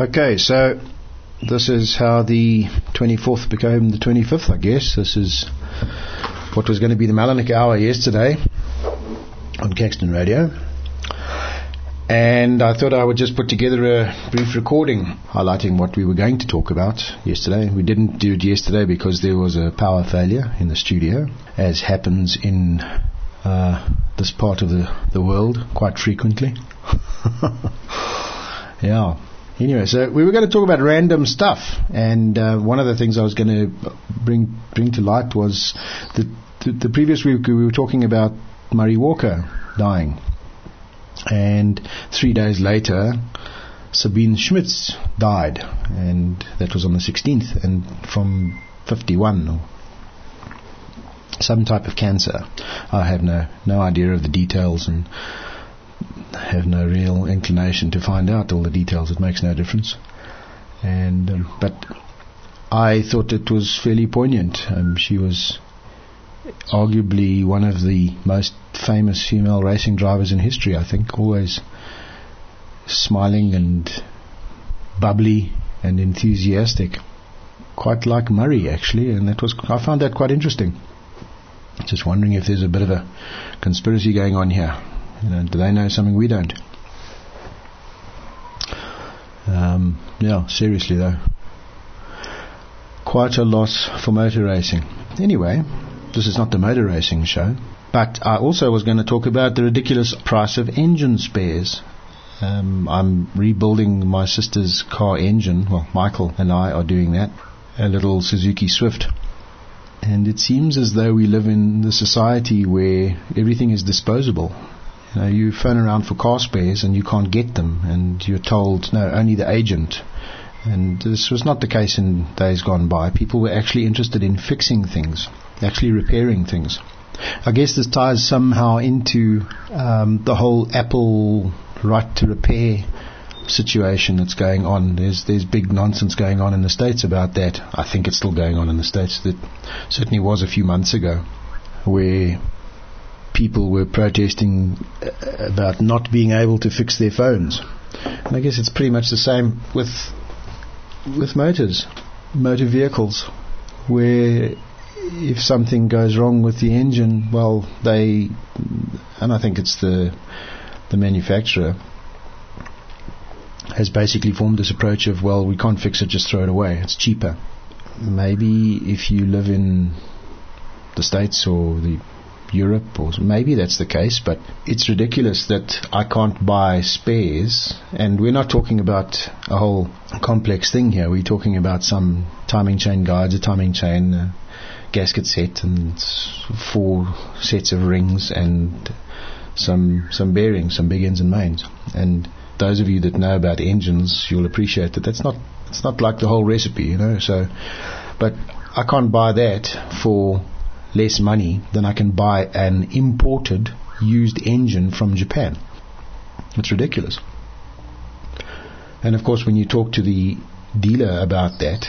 Okay, so this is how the 24th became the 25th, I guess. This is what was going to be the Melanik hour yesterday on Caxton Radio. And I thought I would just put together a brief recording highlighting what we were going to talk about yesterday. We didn't do it yesterday because there was a power failure in the studio, as happens in uh, this part of the, the world quite frequently. yeah. Anyway, so we were going to talk about random stuff, and uh, one of the things I was going to bring bring to light was that the, the previous week we were talking about Murray Walker dying, and three days later, Sabine Schmitz died, and that was on the 16th, and from 51 or some type of cancer. I have no no idea of the details and have no real inclination to find out all the details. It makes no difference. And um, but I thought it was fairly poignant. Um, she was arguably one of the most famous female racing drivers in history. I think always smiling and bubbly and enthusiastic, quite like Murray actually. And that was I found that quite interesting. Just wondering if there's a bit of a conspiracy going on here. You know, do they know something we don't? Um, yeah, seriously though. Quite a loss for motor racing. Anyway, this is not the motor racing show. But I also was going to talk about the ridiculous price of engine spares. Um, I'm rebuilding my sister's car engine. Well, Michael and I are doing that. A little Suzuki Swift. And it seems as though we live in the society where everything is disposable. You know, you phone around for car spares and you can't get them, and you're told, no, only the agent. And this was not the case in days gone by. People were actually interested in fixing things, actually repairing things. I guess this ties somehow into um, the whole Apple right to repair situation that's going on. There's there's big nonsense going on in the states about that. I think it's still going on in the states. That certainly was a few months ago, where people were protesting uh, about not being able to fix their phones. And I guess it's pretty much the same with with motors, motor vehicles, where if something goes wrong with the engine, well, they, and I think it's the the manufacturer has basically formed this approach of, well, we can't fix it, just throw it away. It's cheaper. Maybe if you live in the States or the Europe, or maybe that's the case, but it's ridiculous that I can't buy spares. And we're not talking about a whole complex thing here. We're talking about some timing chain guides, a timing chain, a gasket set, and four sets of rings, and some some bearings, some big ends and mains. And those of you that know about engines, you'll appreciate that that's not it's not like the whole recipe, you know. So, but I can't buy that for less money than I can buy an imported used engine from Japan. It's ridiculous. And of course, when you talk to the dealer about that,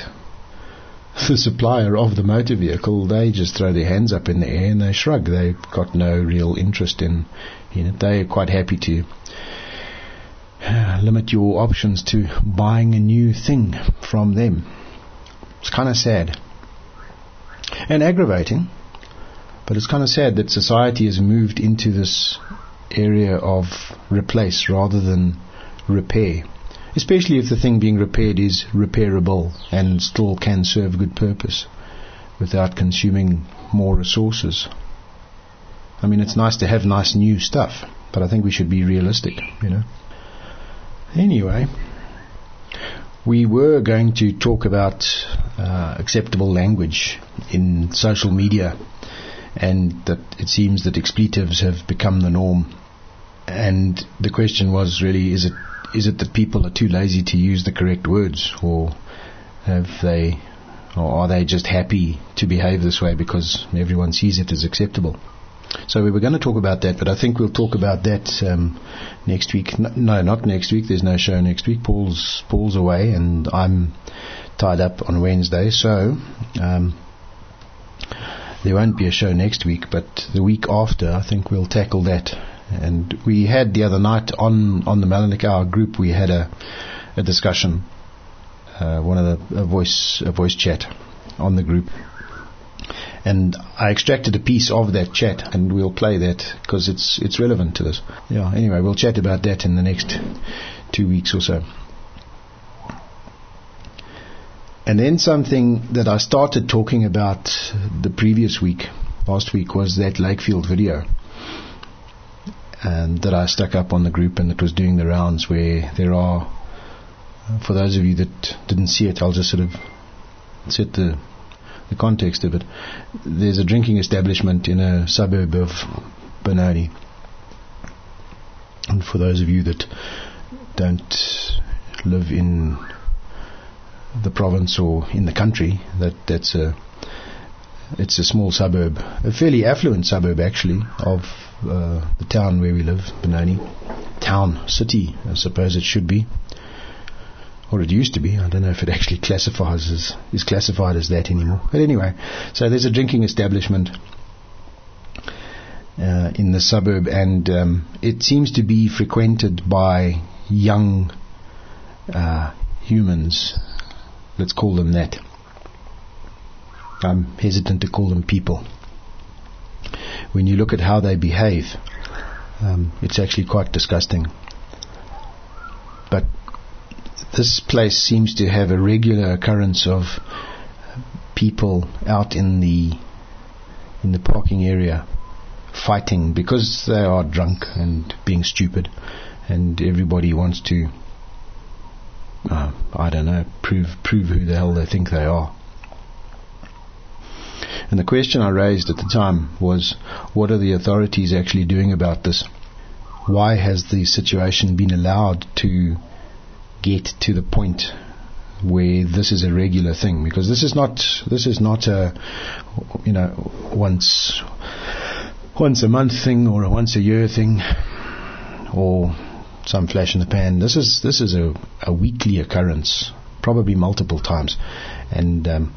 the supplier of the motor vehicle, they just throw their hands up in the air and they shrug. They've got no real interest in, in it. They're quite happy to limit your options to buying a new thing from them. It's kind of sad and aggravating but it's kind of sad that society has moved into this area of replace rather than repair. Especially if the thing being repaired is repairable and still can serve a good purpose without consuming more resources. I mean, it's nice to have nice new stuff, but I think we should be realistic, you know. Anyway, we were going to talk about uh, acceptable language in social media and that it seems that expletives have become the norm. And the question was really, is it is it that people are too lazy to use the correct words, or have they, or are they just happy to behave this way because everyone sees it as acceptable? So we were going to talk about that, but I think we'll talk about that um, next week. No, not next week. There's no show next week. Paul's Paul's away, and I'm tied up on Wednesday. So um, there won't be a show next week, but the week after, I think we'll tackle that. And we had the other night on, on the Melanik Hour group, we had a, a discussion uh, one of the a voice a voice chat on the group, and I extracted a piece of that chat, and we'll play that because it's it's relevant to this. Yeah. Anyway, we'll chat about that in the next two weeks or so. And then something that I started talking about the previous week, last week, was that Lakefield video. And that I stuck up on the group and it was doing the rounds where there are, for those of you that didn't see it, I'll just sort of set the, the context of it. There's a drinking establishment in a suburb of Benoni. And for those of you that don't live in the province or in the country. That that's a it's a small suburb, a fairly affluent suburb actually of uh, the town where we live, Benoni. Town, city, I suppose it should be, or it used to be. I don't know if it actually classifies as is classified as that anymore. But anyway, so there's a drinking establishment. Uh, in the suburb, and um, it seems to be frequented by young uh, humans Let's call them that. I'm hesitant to call them people. When you look at how they behave, um, it's actually quite disgusting. But this place seems to have a regular occurrence of people out in the in the parking area fighting because they are drunk and being stupid, and everybody wants to uh, I don't know, prove prove who the hell they think they are. And the question I raised at the time was, what are the authorities actually doing about this? Why has the situation been allowed to get to the point where this is a regular thing? Because this is not this is not a you know once once a month thing or a once a year thing or some flash in the pan. This is this is a, a weekly occurrence, probably multiple times, and um,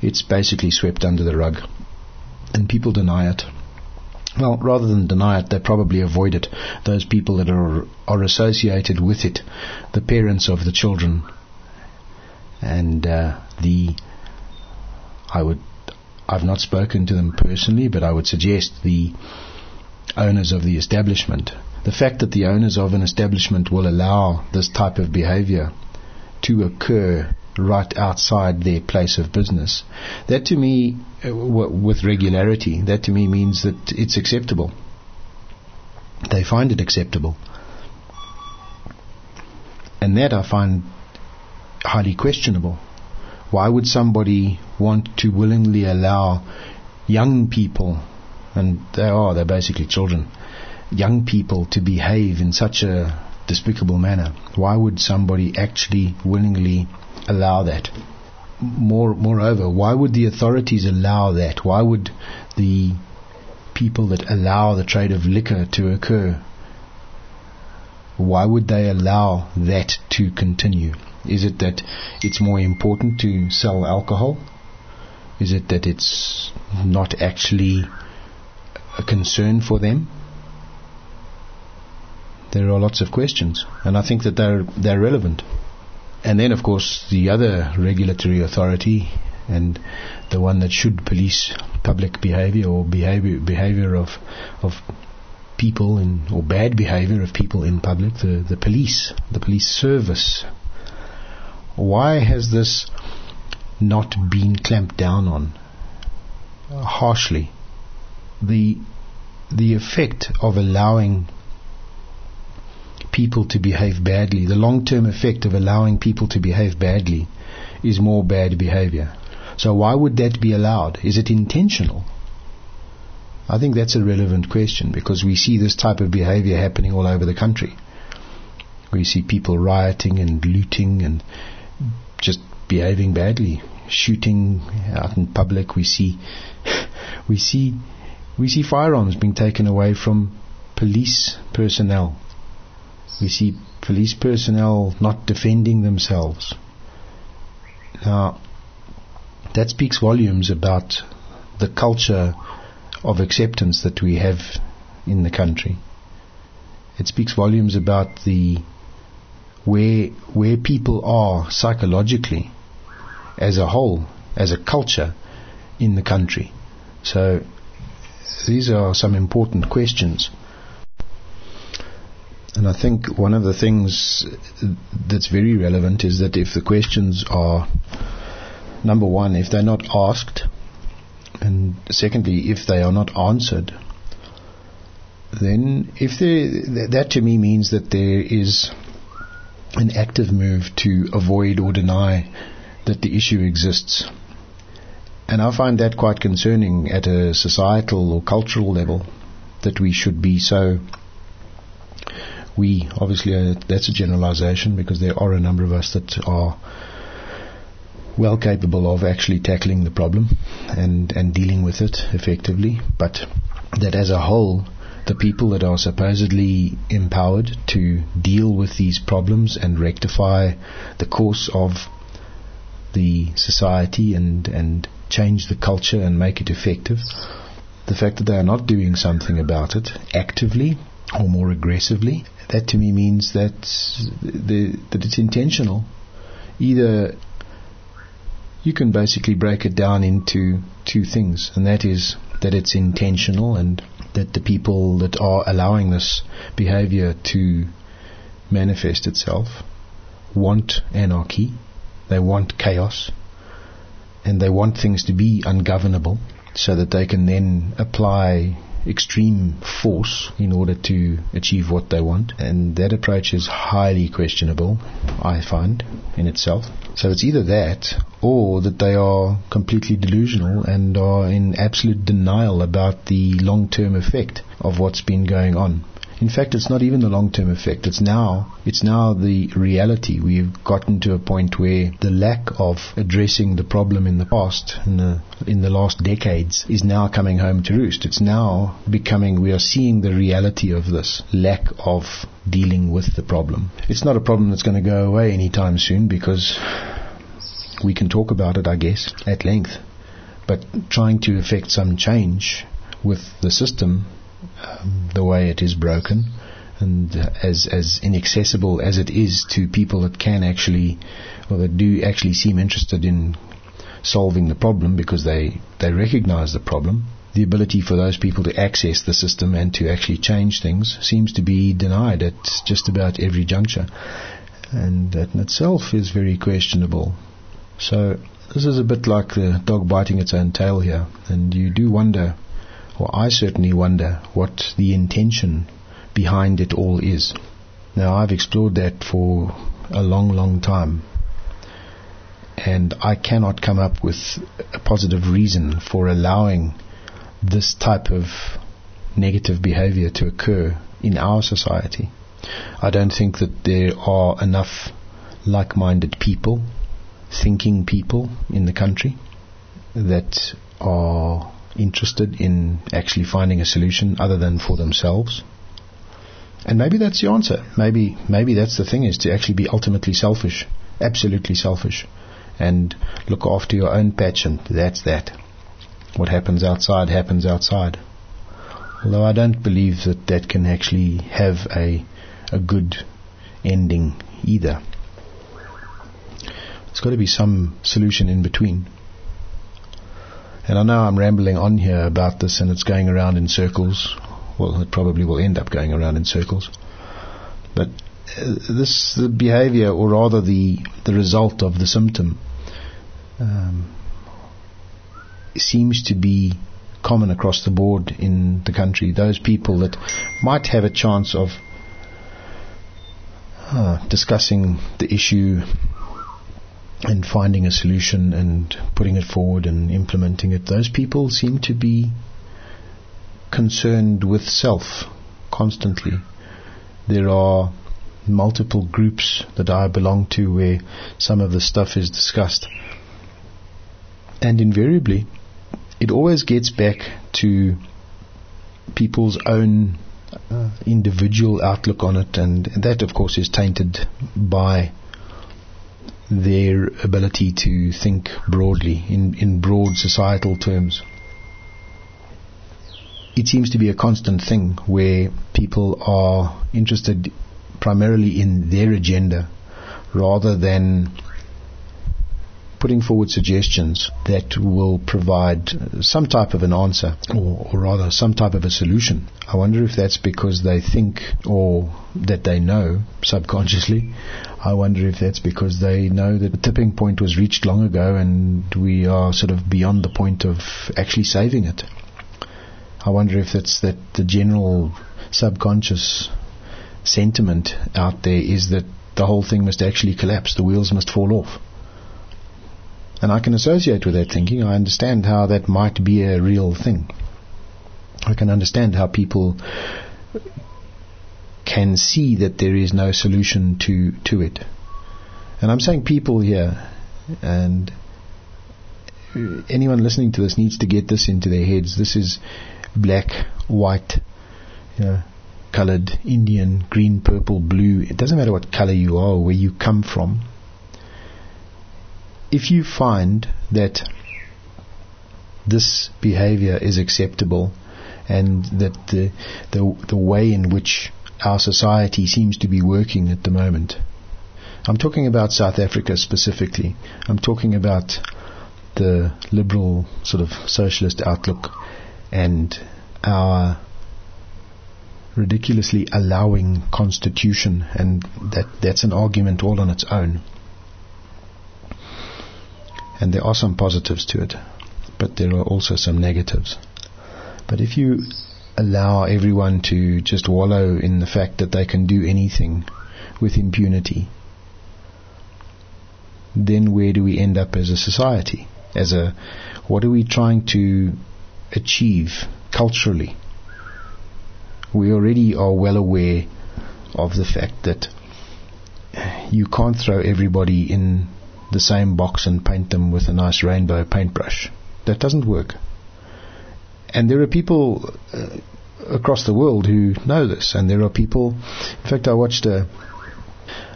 it's basically swept under the rug, and people deny it. Well, rather than deny it, they probably avoid it. Those people that are are associated with it, the parents of the children, and uh, the I would I've not spoken to them personally, but I would suggest the owners of the establishment the fact that the owners of an establishment will allow this type of behavior to occur right outside their place of business, that to me, uh, with regularity, that to me means that it's acceptable. They find it acceptable. And that I find highly questionable. Why would somebody want to willingly allow young people, and they are, they're basically children, young people to behave in such a despicable manner? Why would somebody actually willingly allow that? More, moreover, why would the authorities allow that? Why would the people that allow the trade of liquor to occur, why would they allow that to continue? Is it that it's more important to sell alcohol? Is it that it's not actually a concern for them? There are lots of questions, and I think that they're they're relevant. And then, of course, the other regulatory authority and the one that should police public behavior or behavior behavior of of people in or bad behavior of people in public, the the police, the police service. Why has this not been clamped down on harshly? The the effect of allowing people to behave badly, the long term effect of allowing people to behave badly is more bad behavior. So why would that be allowed? Is it intentional? I think that's a relevant question because we see this type of behavior happening all over the country. We see people rioting and looting and just behaving badly, shooting out in public. We see, we see, we see firearms being taken away from police personnel we see police personnel not defending themselves. Now, that speaks volumes about the culture of acceptance that we have in the country. It speaks volumes about the where where people are psychologically as a whole, as a culture in the country. So these are some important questions. And I think one of the things that's very relevant is that if the questions are, number one, if they're not asked, and secondly, if they are not answered, then if they, that to me means that there is an active move to avoid or deny that the issue exists. And I find that quite concerning at a societal or cultural level that we should be so. We, obviously, uh, that's a generalization because there are a number of us that are well capable of actually tackling the problem and, and dealing with it effectively, but that as a whole, the people that are supposedly empowered to deal with these problems and rectify the course of the society and, and change the culture and make it effective. The fact that they are not doing something about it actively or more aggressively, that to me means that the, that it's intentional. Either you can basically break it down into two things, and that is that it's intentional and that the people that are allowing this behavior to manifest itself want anarchy, they want chaos, and they want things to be ungovernable so that they can then apply extreme force in order to achieve what they want. And that approach is highly questionable, I find, in itself. So it's either that or that they are completely delusional and are in absolute denial about the long term effect of what's been going on. In fact, it's not even the long-term effect. It's now, it's now the reality. We've gotten to a point where the lack of addressing the problem in the past, in the, in the last decades, is now coming home to roost. It's now becoming, we are seeing the reality of this lack of dealing with the problem. It's not a problem that's going to go away anytime soon because we can talk about it, I guess, at length. But trying to effect some change with the system the way it is broken and as as inaccessible as it is to people that can actually or that do actually seem interested in solving the problem because they they recognize the problem. The ability for those people to access the system and to actually change things seems to be denied at just about every juncture. And that in itself is very questionable. So this is a bit like the dog biting its own tail here. And you do wonder well, I certainly wonder what the intention behind it all is. Now, I've explored that for a long, long time, and I cannot come up with a positive reason for allowing this type of negative behavior to occur in our society. I don't think that there are enough like minded people, thinking people in the country that are interested in actually finding a solution other than for themselves. And maybe that's the answer. Maybe maybe that's the thing is to actually be ultimately selfish, absolutely selfish, and look after your own patch, and that's that. What happens outside happens outside. Although I don't believe that that can actually have a a good ending either. There's got to be some solution in between. And I know I'm rambling on here about this and it's going around in circles. Well, it probably will end up going around in circles. But uh, this the behavior, or rather the, the result of the symptom, um, seems to be common across the board in the country. Those people that might have a chance of uh, discussing the issue and finding a solution and putting it forward and implementing it, those people seem to be concerned with self constantly. There are multiple groups that I belong to where some of the stuff is discussed. And invariably, it always gets back to people's own uh, individual outlook on it, and that, of course, is tainted by their ability to think broadly, in, in broad societal terms. It seems to be a constant thing where people are interested primarily in their agenda rather than putting forward suggestions that will provide uh, some type of an answer, or, or, rather some type of a solution. I wonder if that's because they think or that they know subconsciously. I wonder if that's because they know that the tipping point was reached long ago and we are sort of beyond the point of actually saving it. I wonder if that's that the general subconscious sentiment out there is that the whole thing must actually collapse, the wheels must fall off. And I can associate with that thinking. I understand how that might be a real thing. I can understand how people can see that there is no solution to, to it. And I'm saying people here, and anyone listening to this needs to get this into their heads. This is black, white, colored, Indian, green, purple, blue. It doesn't matter what color you are or where you come from if you find that this behavior is acceptable and that the, the, the way in which our society seems to be working at the moment, I'm talking about South Africa specifically. I'm talking about the liberal sort of socialist outlook and our ridiculously allowing constitution and that that's an argument all on its own and there are some positives to it, but there are also some negatives. But if you allow everyone to just wallow in the fact that they can do anything with impunity, then where do we end up as a society? As a, what are we trying to achieve culturally? We already are well aware of the fact that you can't throw everybody in the same box and paint them with a nice rainbow paintbrush. That doesn't work. And there are people uh, across the world who know this, and there are people. In fact, I watched a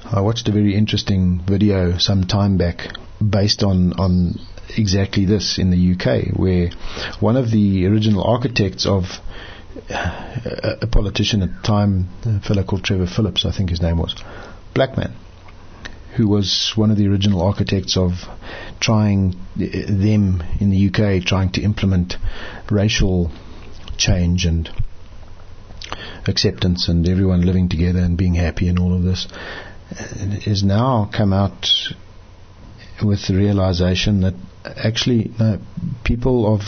I watched a very interesting video some time back based on on exactly this in the UK, where one of the original architects of a, a politician at the time, a fellow called Trevor Phillips, I think his name was, black man who was one of the original architects of trying eh, eh, them in the UK trying to implement racial change and acceptance and everyone living together and being happy and all of this is now come out with the realization that actually no, people of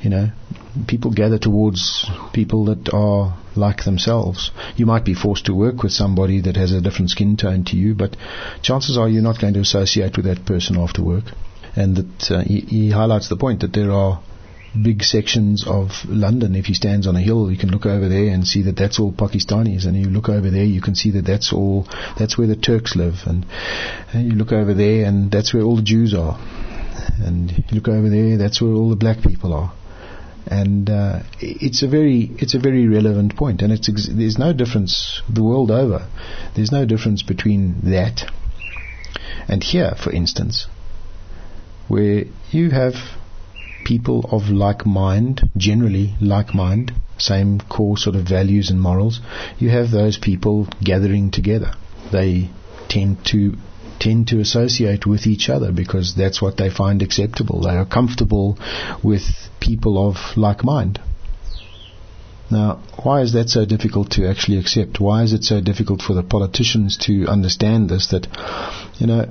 you know people gather towards people that are like themselves. You might be forced to work with somebody that has a different skin tone to you, but chances are you're not going to associate with that person after work. And that uh, he, he highlights the point that there are big sections of London. If he stands on a hill, you can look over there and see that that's all Pakistanis, and you look over there, you can see that that's all that's where the Turks live, and, and you look over there, and that's where all the Jews are, and you look over there, that's where all the black people are and uh, it's a very it's a very relevant point, and it's ex- there's no difference the world over. There's no difference between that and here, for instance, where you have people of like mind, generally like mind, same core sort of values and morals. You have those people gathering together. They tend to tend to associate with each other because that's what they find acceptable. They are comfortable with people of like mind. Now, why is that so difficult to actually accept? Why is it so difficult for the politicians to understand this that, you know,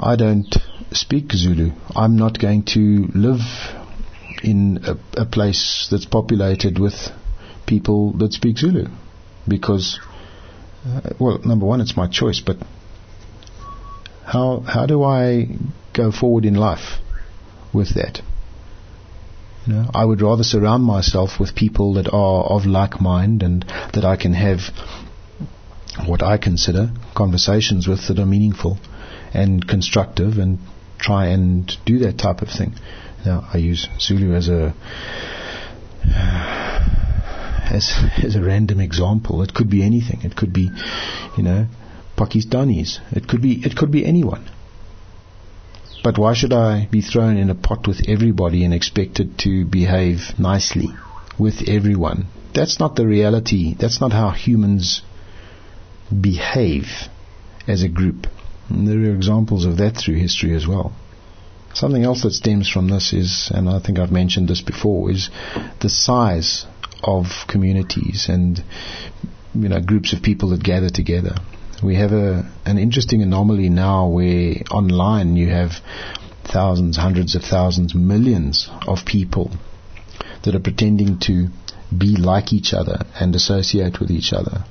I don't speak Zulu. I'm not going to live in a, a place that's populated with people that speak Zulu because, uh, well, number one, it's my choice, but how how do I go forward in life with that? You know, I would rather surround myself with people that are of like mind and that I can have what I consider conversations with that are meaningful and constructive and try and do that type of thing. Now, I use Zulu as a as as a random example. It could be anything. It could be, you know, Pakistanis. It could be it could be anyone. But why should I be thrown in a pot with everybody and expected to behave nicely with everyone? That's not the reality. That's not how humans behave as a group. And there are examples of that through history as well. Something else that stems from this is, and I think I've mentioned this before, is the size of communities and you know groups of people that gather together. We have a an interesting anomaly now where online you have thousands, hundreds of thousands, millions of people that are pretending to be like each other and associate with each other.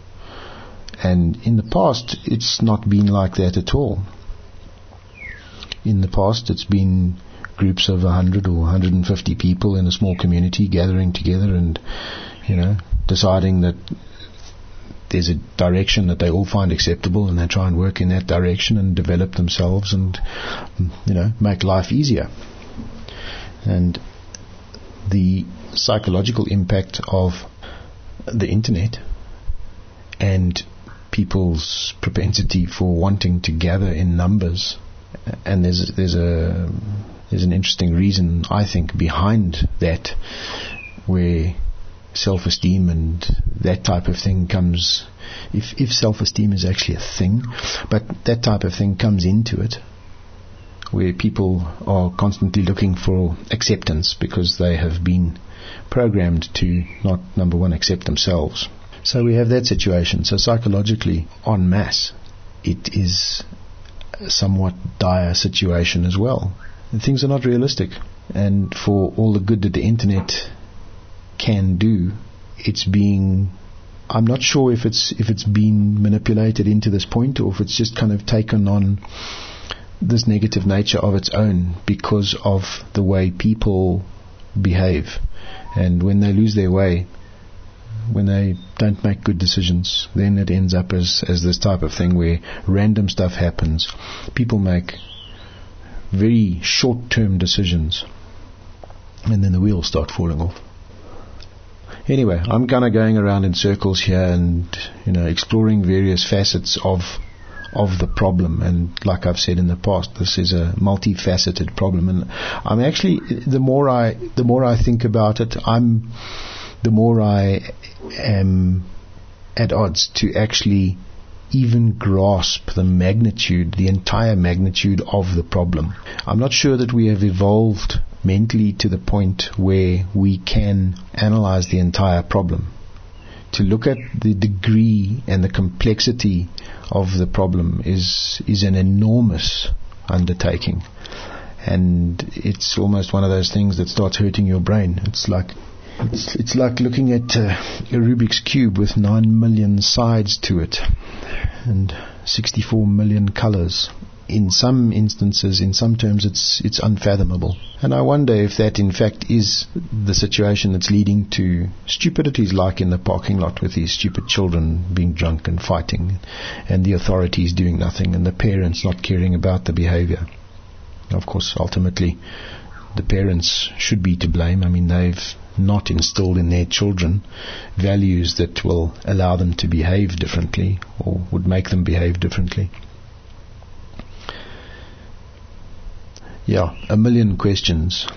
And in the past, it's not been like that at all. In the past, it's been groups of 100 or 150 people in a small community gathering together and, you know, deciding that there's a direction that they all find acceptable and they try and work in that direction and develop themselves and, you know, make life easier. And the psychological impact of the internet and people's propensity for wanting to gather in numbers and there's there's a there's an interesting reason I think behind that where self-esteem and that type of thing comes if if self-esteem is actually a thing but that type of thing comes into it where people are constantly looking for acceptance because they have been programmed to not number one accept themselves. So we have that situation. So psychologically en masse it is a somewhat dire situation as well. And things are not realistic. And for all the good that the internet can do, it's being I'm not sure if it's if it's been manipulated into this point or if it's just kind of taken on this negative nature of its own because of the way people behave. And when they lose their way, when they don't make good decisions, then it ends up as, as this type of thing where random stuff happens. People make very short term decisions and then the wheels start falling off. Anyway, I'm kind of going around in circles here and you know exploring various facets of of the problem. And like I've said in the past, this is a multifaceted problem. And I'm actually the more I the more I think about it, I'm the more I am at odds to actually even grasp the magnitude, the entire magnitude of the problem. I'm not sure that we have evolved mentally to the point where we can analyze the entire problem. To look at the degree and the complexity of the problem is is an enormous undertaking. And it's almost one of those things that starts hurting your brain. It's like it's, it's like looking at uh, a Rubik's Cube with 9 million sides to it and 64 million colors in some instances, in some terms, it's it's unfathomable. And I wonder if that, in fact, is the situation that's leading to stupidities like in the parking lot with these stupid children being drunk and fighting, and the authorities doing nothing, and the parents not caring about the behavior. Of course, ultimately, the parents should be to blame. I mean, they've not instilled in their children values that will allow them to behave differently or would make them behave differently. Yeah, a million questions.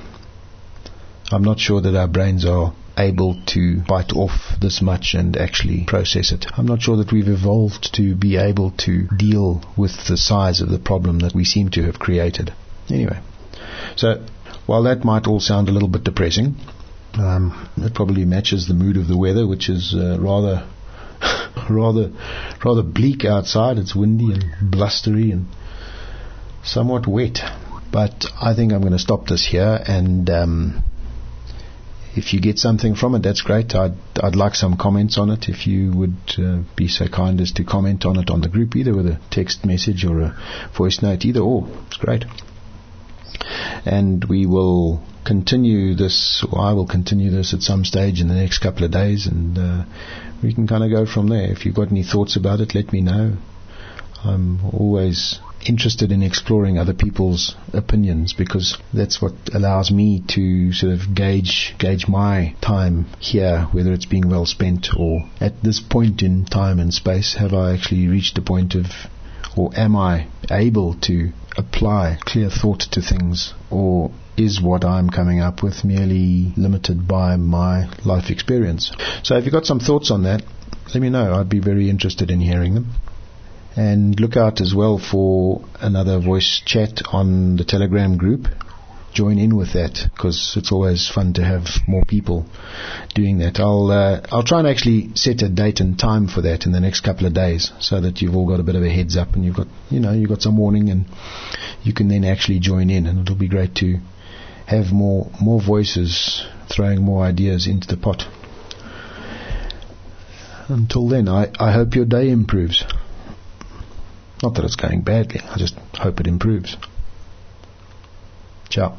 I'm not sure that our brains are able to bite off this much and actually process it. I'm not sure that we've evolved to be able to deal with the size of the problem that we seem to have created. Anyway, so while that might all sound a little bit depressing, um, it probably matches the mood of the weather, which is uh, rather, rather, rather bleak outside. It's windy and blustery and somewhat wet. But I think I'm going to stop this here, and um, if you get something from it, that's great. I'd I'd like some comments on it. If you would uh, be so kind as to comment on it on the group, either with a text message or a voice note, either or, it's great. And we will continue this, or I will continue this at some stage in the next couple of days, and uh, we can kind of go from there. If you've got any thoughts about it, let me know. I'm always interested in exploring other people's opinions because that's what allows me to sort of gauge gauge my time here, whether it's being well spent or at this point in time and space, have I actually reached a point of or am I able to apply clear thought to things or is what I'm coming up with merely limited by my life experience? So if you've got some thoughts on that, let me know. I'd be very interested in hearing them. And look out as well for another voice chat on the Telegram group. Join in with that because it's always fun to have more people doing that. I'll uh, I'll try and actually set a date and time for that in the next couple of days, so that you've all got a bit of a heads up and you've got you know you've got some warning and you can then actually join in, and it'll be great to have more more voices throwing more ideas into the pot. Until then, I, I hope your day improves. Not that it's going badly, I just hope it improves. Ciao.